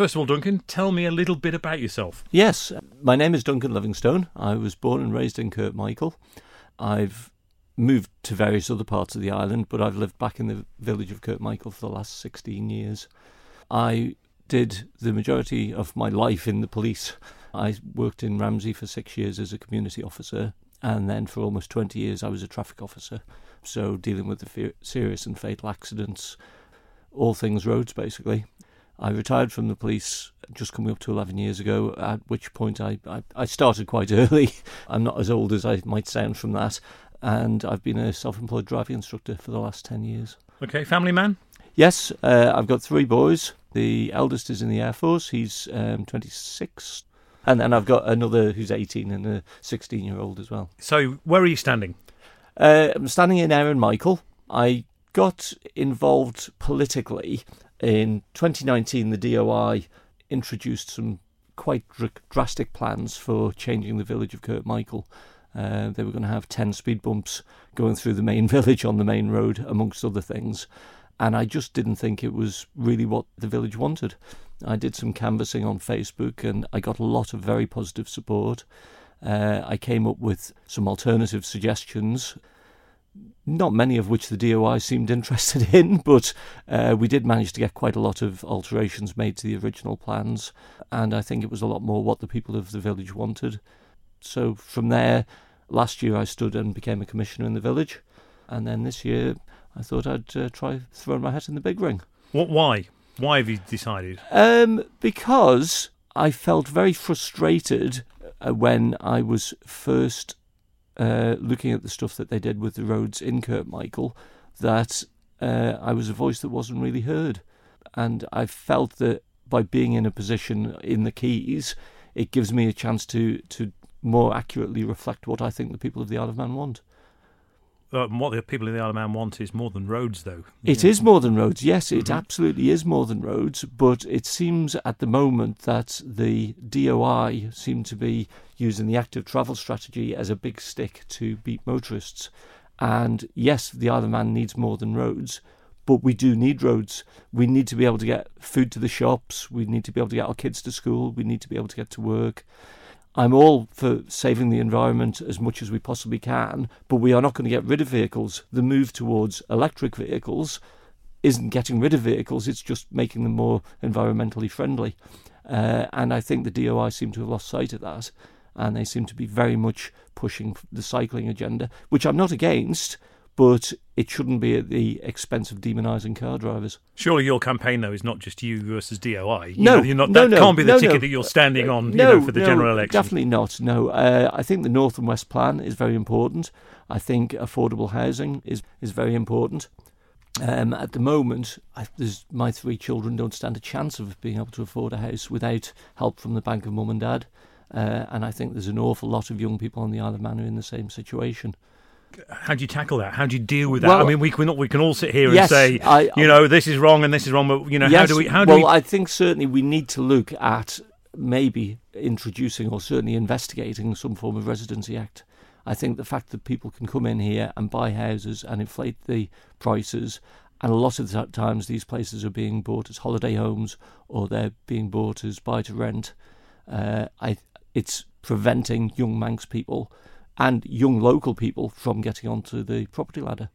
First of all, Duncan, tell me a little bit about yourself. Yes, my name is Duncan Livingstone. I was born and raised in Kirkmichael. I've moved to various other parts of the island, but I've lived back in the village of Kirkmichael for the last 16 years. I did the majority of my life in the police. I worked in Ramsey for six years as a community officer, and then for almost 20 years I was a traffic officer. So, dealing with the serious and fatal accidents, all things roads basically. I retired from the police just coming up to 11 years ago, at which point I, I, I started quite early. I'm not as old as I might sound from that, and I've been a self employed driving instructor for the last 10 years. Okay, family man? Yes, uh, I've got three boys. The eldest is in the Air Force. He's um, 26. And then I've got another who's 18 and a 16 year old as well. So, where are you standing? Uh, I'm standing in Ayre and Michael. I got involved politically in 2019. The DOI introduced some quite dr- drastic plans for changing the village of Kirkmichael. Uh, they were going to have 10 speed bumps going through the main village on the main road, amongst other things and I just didn't think it was really what the village wanted. I did some canvassing on Facebook and I got a lot of very positive support. Uh, I came up with some alternative suggestions, not many of which the DOI seemed interested in, but uh, we did manage to get quite a lot of alterations made to the original plans, and I think it was a lot more what the people of the village wanted. So from there, last year I stood and became a commissioner in the village, and then this year I thought I'd uh, try throwing my hat in the big ring. What? Why? Why have you decided? Um, because I felt very frustrated uh, when I was first uh, looking at the stuff that they did with the roads in Kirkmichael, that uh, I was a voice that wasn't really heard, and I felt that by being in a position in the Keys, it gives me a chance to to more accurately reflect what I think the people of the Isle of Man want. Uh, what the people in the Isle of Man want is more than roads, though. It is more than roads. Yes, it mm-hmm. absolutely is more than roads. But it seems at the moment that the DOI seem to be using the active travel strategy as a big stick to beat motorists. And yes, the Isle of Man needs more than roads, but we do need roads. We need to be able to get food to the shops. We need to be able to get our kids to school. We need to be able to get to work. I'm all for saving the environment as much as we possibly can, but we are not going to get rid of vehicles. The move towards electric vehicles isn't getting rid of vehicles, it's just making them more environmentally friendly. Uh, and I think the DOI seem to have lost sight of that, and they seem to be very much pushing the cycling agenda, which I'm not against but it shouldn't be at the expense of demonising car drivers. Surely your campaign, though, is not just you versus DOI. You no, know, not, no, that no, can't be the no, ticket that you're standing on no, know, for the no, general election. Definitely not. No, uh, I think the North and West Plan is very important. I think affordable housing is is very important. Um, at the moment, I, my three children don't stand a chance of being able to afford a house without help from the bank of mum and dad. Uh, and I think there's an awful lot of young people on the Isle of Man who are in the same situation how do you tackle that? How do you deal with that? Well, I mean, we can we can all sit here yes, and say, I, you know, this is wrong and this is wrong, but you know, yes, how do we? How do well, we... I think certainly we need to look at maybe introducing or certainly investigating some form of residency act. I think the fact that people can come in here and buy houses and inflate the prices, and a lot of the times these places are being bought as holiday homes or they're being bought as buy to rent. Uh, I, it's preventing young Manx people and young local people from getting onto the property ladder.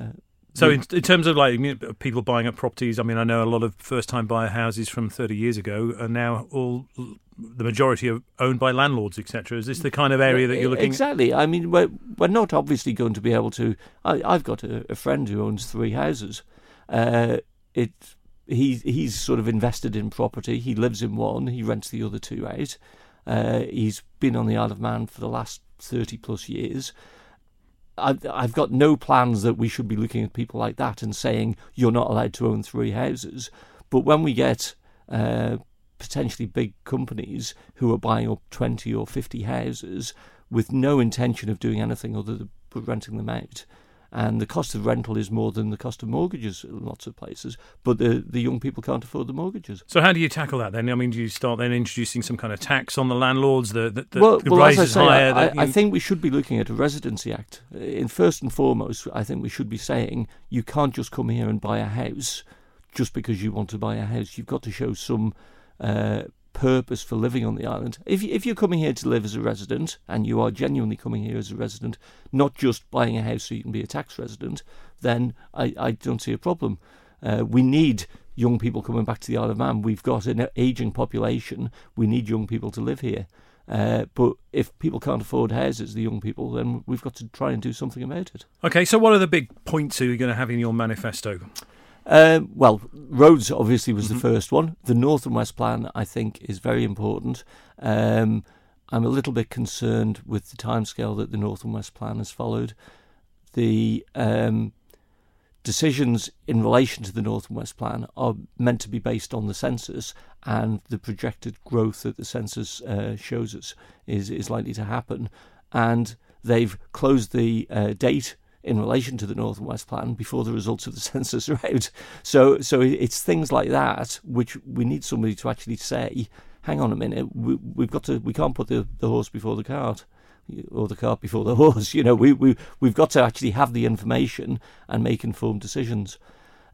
Uh, so, in, in, terms of like people buying up properties, I mean, I know a lot of first-time buyer houses from 30 years ago are now all the majority are owned by landlords, etc. Is this the kind of area that you're looking? Exactly. I mean, we're we're not obviously going to be able to. I, have got a, a, friend who owns three houses. Uh, it he he's sort of invested in property. He lives in one. He rents the other two out. Uh, he's been on the Isle of Man for the last 30 plus years. I've, I've got no plans that we should be looking at people like that and saying you're not allowed to own three houses. But when we get uh, potentially big companies who are buying up 20 or 50 houses with no intention of doing anything other than renting them out, and the cost of rental is more than the cost of mortgages in lots of places. But the the young people can't afford the mortgages. So how do you tackle that then? I mean, do you start then introducing some kind of tax on the landlords? The, the, the well, the well, as I say, higher. I, I, think we should be looking at a residency act. In first and foremost, I think we should be saying you can't just come here and buy a house just because you want to buy a house. You've got to show some uh, purpose for living on the island. If if you're coming here to live as a resident and you are genuinely coming here as a resident, not just buying a house so you can be a tax resident, then I, I don't see a problem. Uh, we need young people coming back to the Isle of Man. We've got an aging population. We need young people to live here. Uh, but if people can't afford houses, the young people, then we've got to try and do something about it. Okay, so what are the big points are you going to have in your manifesto? Uh, well, roads obviously was mm-hmm. the first one. The North and West Plan, I think, is very important. Um, I'm a little bit concerned with the timescale that the North and West Plan has followed. The um, decisions in relation to the North and West Plan are meant to be based on the census, and the projected growth that the census uh, shows us is is likely to happen. And they've closed the uh, date in relation to the North and West Plan before the results of the census are out. So, so it's things like that which we need somebody to actually say, "Hang on a minute, we, have got to. We can't put the, the horse before the cart." or the cart before the horse. You know, we we we've got to actually have the information and make informed decisions.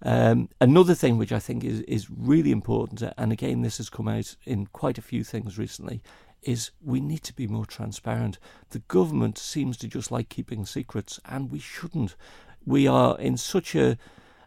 Um, another thing which I think is is really important, and again this has come out in quite a few things recently, is we need to be more transparent. The government seems to just like keeping secrets, and we shouldn't. We are in such a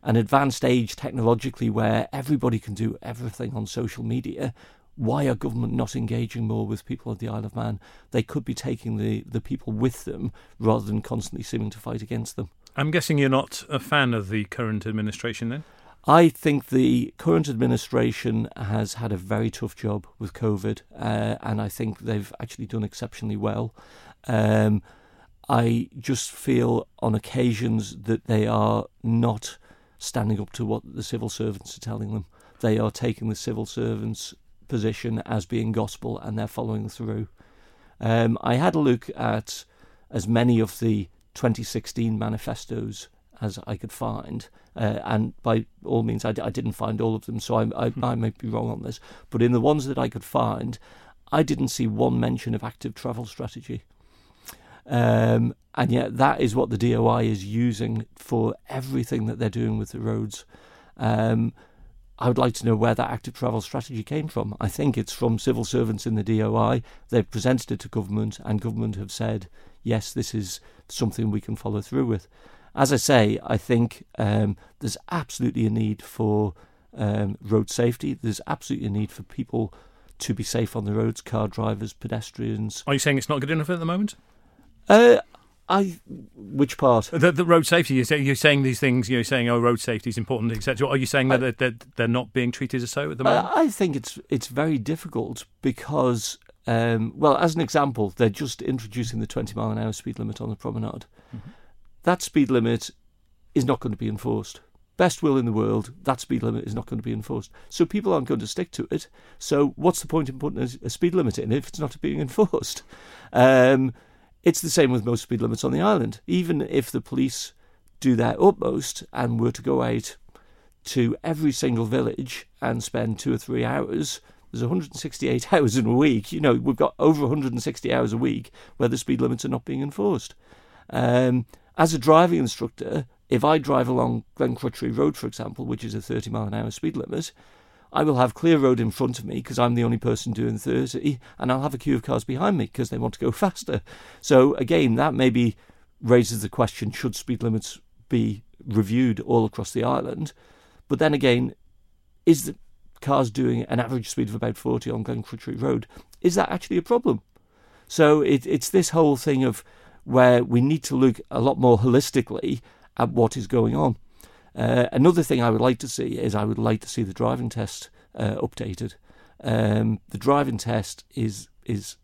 an advanced age technologically where everybody can do everything on social media why are government not engaging more with people of the Isle of Man? They could be taking the, the people with them rather than constantly seeming to fight against them. I'm guessing you're not a fan of the current administration then? I think the current administration has had a very tough job with COVID, uh, and I think they've actually done exceptionally well. Um, I just feel on occasions that they are not standing up to what the civil servants are telling them. They are taking the civil servants position as being gospel and they're following through. Um, I had a look at as many of the 2016 manifestos as I could find, uh, and by all means, I d- I didn't find all of them, so I, I, I may be wrong on this. But in the ones that I could find, I didn't see one mention of active travel strategy. Um, and yet, that is what the DOI is using for everything that they're doing with the roads. Um, I would like to know where that active travel strategy came from. I think it's from civil servants in the DOI. They've presented it to government, and government have said, yes, this is something we can follow through with. As I say, I think um, there's absolutely a need for um, road safety. There's absolutely a need for people to be safe on the roads, car drivers, pedestrians. Are you saying it's not good enough at the moment? Uh, I which part? The, the road safety. You're saying, you're saying these things. You're saying, oh, road safety is important, etc. Are you saying that I, they're, they're not being treated as so at the moment? I, I think it's it's very difficult because, um, well, as an example, they're just introducing the 20 mile an hour speed limit on the promenade. Mm-hmm. That speed limit is not going to be enforced. Best will in the world, that speed limit is not going to be enforced. So people aren't going to stick to it. So what's the point in putting a, speed limit in if it's not being enforced? Um, it's the same with most speed limits on the island. Even if the police do their utmost and were to go out to every single village and spend two or three hours, there's 168 hours in a week. You know, we've got over 160 hours a week where the speed limits are not being enforced. Um, as a driving instructor, if I drive along Glen Crutchery Road, for example, which is a 30 mile an hour speed limit, I will have clear road in front of me because I'm the only person doing 30, and I'll have a queue of cars behind me because they want to go faster. So, again, that maybe raises the question should speed limits be reviewed all across the island? But then again, is the cars doing an average speed of about 40 on Glen Crutchery Road? Is that actually a problem? So, it, it's this whole thing of where we need to look a lot more holistically at what is going on. Uh, another thing I would like to see is I would like to see the driving test uh, updated. Um, the driving test is is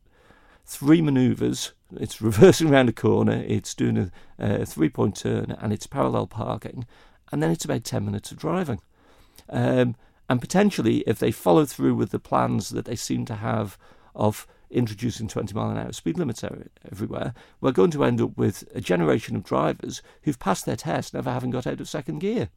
three manoeuvres. It's reversing around a corner. It's doing a, a three point turn, and it's parallel parking, and then it's about ten minutes of driving. Um, and potentially, if they follow through with the plans that they seem to have of introducing 20 mile an hour speed limits everywhere, we're going to end up with a generation of drivers who've passed their test never having got out of second gear.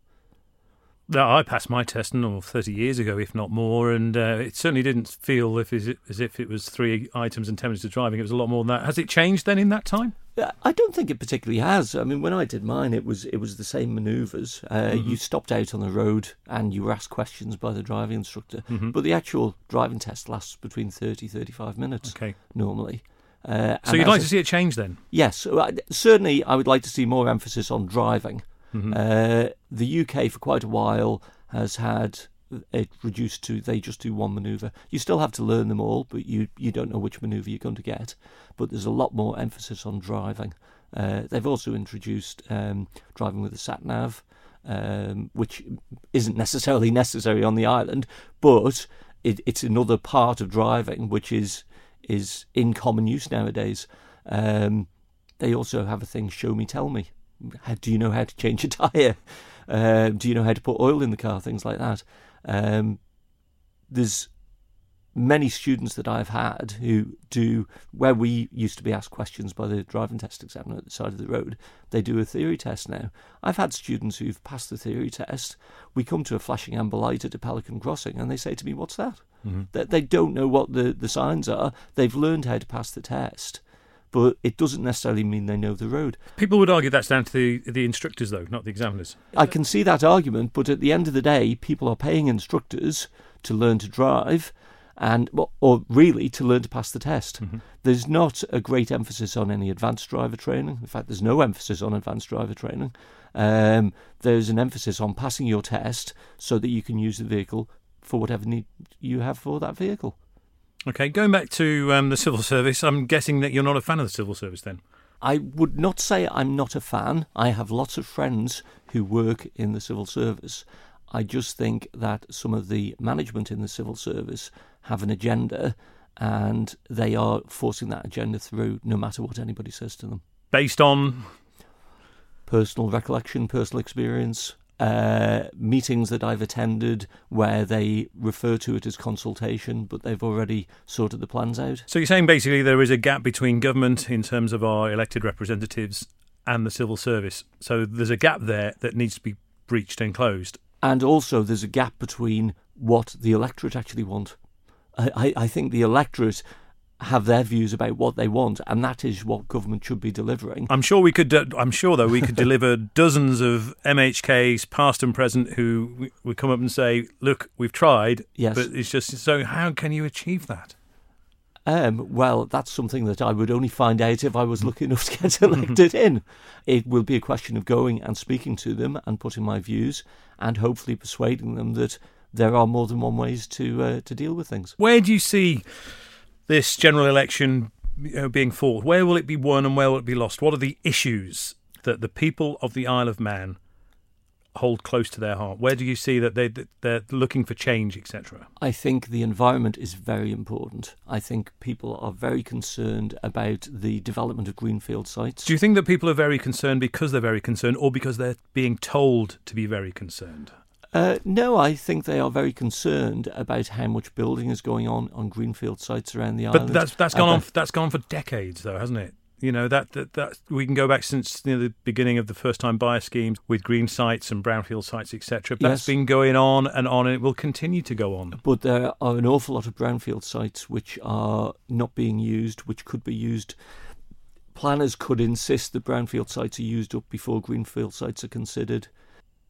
No, I passed my test no, 30 years ago, if not more, and uh, it certainly didn't feel if, as if it was three items and 10 minutes of driving. It was a lot more than that. Has it changed then in that time? I don't think it particularly has. I mean, when I did mine, it was it was the same manoeuvres. Uh, mm-hmm. You stopped out on the road and you were asked questions by the driving instructor, mm-hmm. but the actual driving test lasts between 30, 35 minutes okay. normally. Uh, so you'd like a, to see it change then? Yes, certainly. I would like to see more emphasis on driving. Mm-hmm. Uh, the UK for quite a while has had it reduced to they just do one maneuver. You still have to learn them all, but you you don't know which maneuver you're going to get. But there's a lot more emphasis on driving. Uh, they've also introduced um, driving with a sat nav, um, which isn't necessarily necessary on the island, but it, it's another part of driving which is is in common use nowadays. Um, they also have a thing, show me, tell me. How, do you know how to change a tyre? Uh, do you know how to put oil in the car? Things like that. Um, there's many students that I've had who do where we used to be asked questions by the driving test examiner at the side of the road. They do a theory test now. I've had students who've passed the theory test. We come to a flashing amber light at a Pelican Crossing, and they say to me, "What's that?" Mm-hmm. That they don't know what the the signs are. They've learned how to pass the test, but it doesn't necessarily mean they know the road. People would argue that's down to the, the instructors, though, not the examiners. I can see that argument, but at the end of the day, people are paying instructors to learn to drive. And or really to learn to pass the test. Mm-hmm. There's not a great emphasis on any advanced driver training. In fact, there's no emphasis on advanced driver training. Um, there's an emphasis on passing your test so that you can use the vehicle for whatever need you have for that vehicle. Okay, going back to um, the civil service, I'm guessing that you're not a fan of the civil service then. I would not say I'm not a fan. I have lots of friends who work in the civil service. I just think that some of the management in the civil service have an agenda and they are forcing that agenda through no matter what anybody says to them. Based on personal recollection, personal experience, uh, meetings that I've attended where they refer to it as consultation, but they've already sorted the plans out. So you're saying basically there is a gap between government in terms of our elected representatives and the civil service. So there's a gap there that needs to be breached and closed. And also there's a gap between what the electorate actually want. I, I think the electorate have their views about what they want, and that is what government should be delivering. I'm sure we could. Uh, I'm sure though we could deliver dozens of MHKs, past and present, who would come up and say, "Look, we've tried, yes. but it's just so. How can you achieve that?" Um, well, that's something that I would only find out if I was lucky enough to get elected in. It will be a question of going and speaking to them and putting my views, and hopefully persuading them that there are more than one ways to uh, to deal with things. Where do you see? This general election you know, being fought? Where will it be won and where will it be lost? What are the issues that the people of the Isle of Man hold close to their heart? Where do you see that they they're looking for change, etc.? I think the environment is very important. I think people are very concerned about the development of greenfield sites. Do you think that people are very concerned because they're very concerned, or because they're being told to be very concerned? Uh, no, I think they are very concerned about how much building is going on on greenfield sites around the but island. But that's that's gone on that's gone for decades, though, hasn't it? You know that that, that we can go back since you know, the beginning of the first time buyer schemes with green sites and brownfield sites, etc. That's yes. been going on and on, and it will continue to go on. But there are an awful lot of brownfield sites which are not being used, which could be used. Planners could insist that brownfield sites are used up before greenfield sites are considered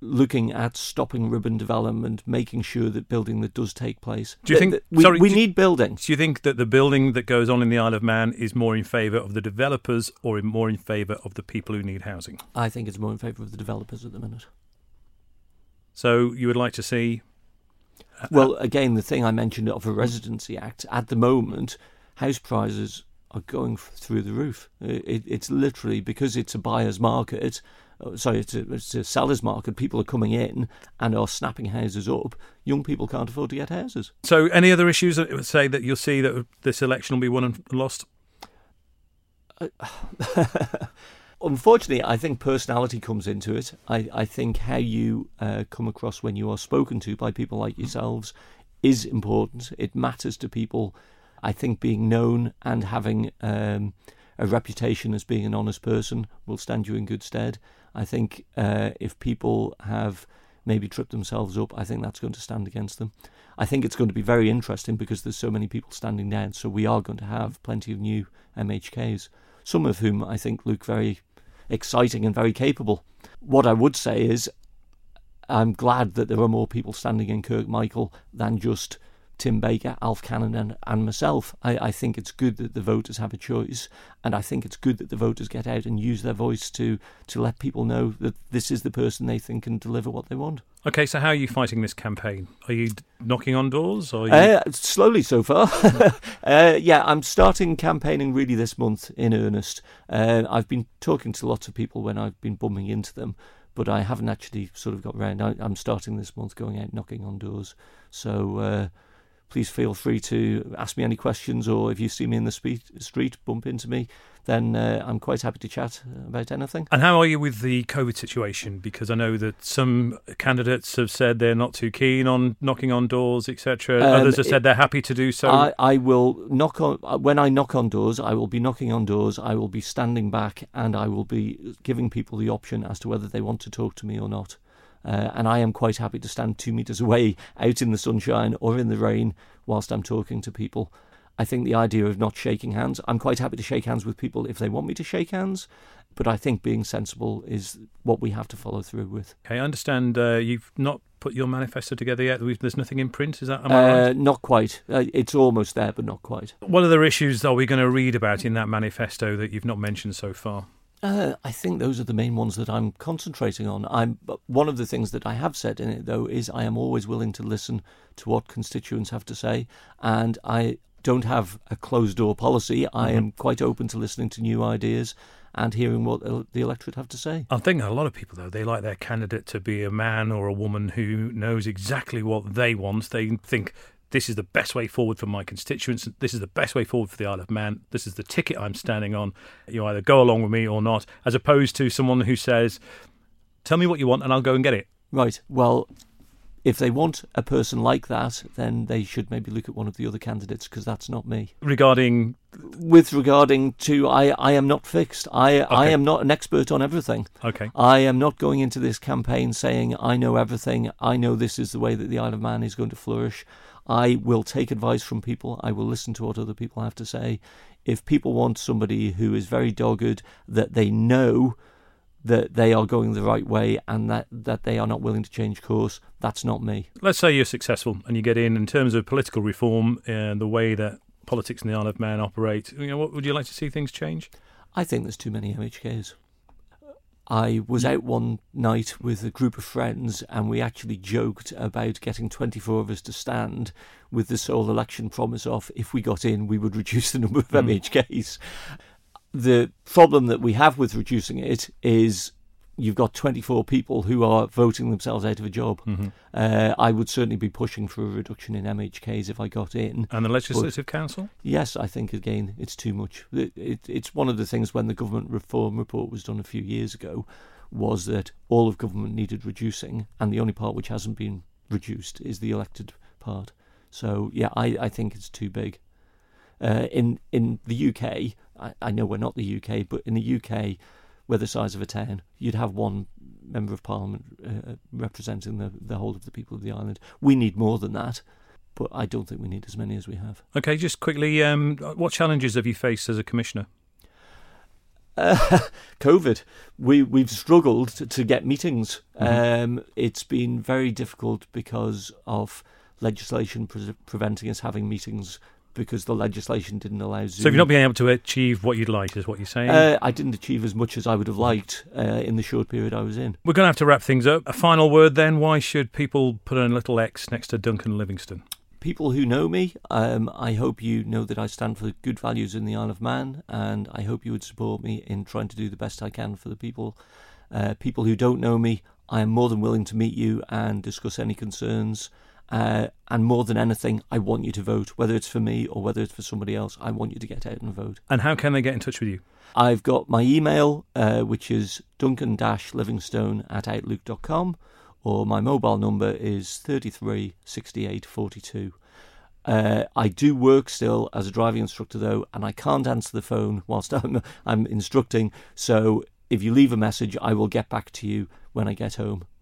looking at stopping ribbon development, making sure that building that does take place. Do you think we, sorry, we need building? Do you think that the building that goes on in the Isle of Man is more in favour of the developers or more in favour of the people who need housing? I think it's more in favour of the developers at the minute. So you would like to see? Uh, well, again, the thing I mentioned of a residency act at the moment, house prices are going through the roof. It, it's literally because it's a buyer's market sorry, it's a, seller's market. People are coming in and are snapping houses up. Young people can't afford to get houses. So, any other issues that would say that you'll see that this election will be won and lost? Uh, unfortunately, I think personality comes into it. I, I think how you uh, come across when you are spoken to by people like yourselves is important. It matters to people. I think being known and having um, a reputation as being an honest person will stand you in good stead. I think uh, if people have maybe tripped themselves up, I think that's going to stand against them. I think it's going to be very interesting because there's so many people standing down, so we are going to have plenty of new MHKs, some of whom I think look very exciting and very capable. What I would say is, I'm glad that there are more people standing in Kirkmichael than just Tim Baker, Alf Cannon, and, and myself. I, I, think it's good that the voters have a choice, and I think it's good that the voters get out and use their voice to to let people know that this is the person they think can deliver what they want. Okay, so how are you fighting this campaign? Are you knocking on doors? Or you... uh, slowly so far. uh, yeah, I'm starting campaigning really this month in earnest. Uh, I've been talking to lots of people when I've been bumming into them but I haven't actually sort of got around. I, am starting this month going out knocking on doors. So uh, please feel free to ask me any questions, or if you see me in the street, bump into me, then uh, I'm quite happy to chat about anything. And how are you with the COVID situation? Because I know that some candidates have said they're not too keen on knocking on doors, etc. Um, Others have said they're happy to do so. I, I will knock on when I knock on doors. I will be knocking on doors. I will be standing back, and I will be giving people the option as to whether they want to talk to me or not. Uh, and I am quite happy to stand two metres away out in the sunshine or in the rain whilst I'm talking to people. I think the idea of not shaking hands, I'm quite happy to shake hands with people if they want me to shake hands, but I think being sensible is what we have to follow through with. Okay, I understand uh, you've not put your manifesto together yet. There's nothing in print, is that am I uh, right? Not quite. Uh, it's almost there, but not quite. What other issues are we going to read about in that manifesto that you've not mentioned so far? Uh, I think those are the main ones that I'm concentrating on. I'm one of the things that I have said in it though is I am always willing to listen to what constituents have to say, and I don't have a closed door policy. I mm-hmm. am quite open to listening to new ideas and hearing what the electorate have to say. I think a lot of people, though, they like their candidate to be a man or a woman who knows exactly what they want. They think this is the best way forward for my constituents. This is the best way forward for the Isle of Man. This is the ticket I'm standing on. You either go along with me or not, as opposed to someone who says, Tell me what you want and I'll go and get it. Right. Well, if they want a person like that, then they should maybe look at one of the other candidates because that's not me. Regarding, with regarding to, I, I am not fixed. I, okay. I am not an expert on everything. Okay. I am not going into this campaign saying I know everything. I know this is the way that the Isle of Man is going to flourish. I will take advice from people. I will listen to what other people have to say. If people want somebody who is very dogged, that they know that they are going the right way and that, that they are not willing to change course, that's not me. Let's say you're successful and you get in in terms of political reform and the way that politics in the Isle of Man operate. You know, what would you like to see things change? I think there's too many MHKs. I was out one night with a group of friends and we actually joked about getting 24 of us to stand with the sole election promise of if we got in, we would reduce the number of mm. MHKs. The problem that we have with reducing it is you've got 24 people who are voting themselves out of a job. Mm-hmm. Uh, I would certainly be pushing for a reduction in MHKs if I got in. And the Legislative but, Council? Yes, I think, again, it's too much. It, it, it's one of the things when the government reform report was done a few years ago was that all of government needed reducing, and the only part which hasn't been reduced is the elected part. So, yeah, I, I think it's too big. Uh, in in the UK, I, I know we're not the UK, but in the UK, were the size of a town, you'd have one member of parliament uh, representing the, the whole of the people of the island. We need more than that, but I don't think we need as many as we have. Okay, just quickly, um, what challenges have you faced as a commissioner? Uh, COVID. We we've struggled to, to get meetings. Mm-hmm. Um, it's been very difficult because of legislation pre- preventing us having meetings because the legislation didn't allow Zoom. So you've not been able to achieve what you'd like, is what you're saying? Uh, I didn't achieve as much as I would have liked uh, in the short period I was in. We're going to have to wrap things up. A final word then. Why should people put a little X next to Duncan Livingstone? People who know me, um, I hope you know that I stand for good values in the Isle of Man, and I hope you would support me in trying to do the best I can for the people. Uh, people who don't know me, I am more than willing to meet you and discuss any concerns. Uh, and more than anything, I want you to vote, whether it's for me or whether it's for somebody else. I want you to get out and vote. And how can they get in touch with you? I've got my email, uh, which is duncan-livingstone at outlook.com, or my mobile number is 33 68 42. Uh, I do work still as a driving instructor, though, and I can't answer the phone whilst I'm, I'm instructing. So if you leave a message, I will get back to you when I get home.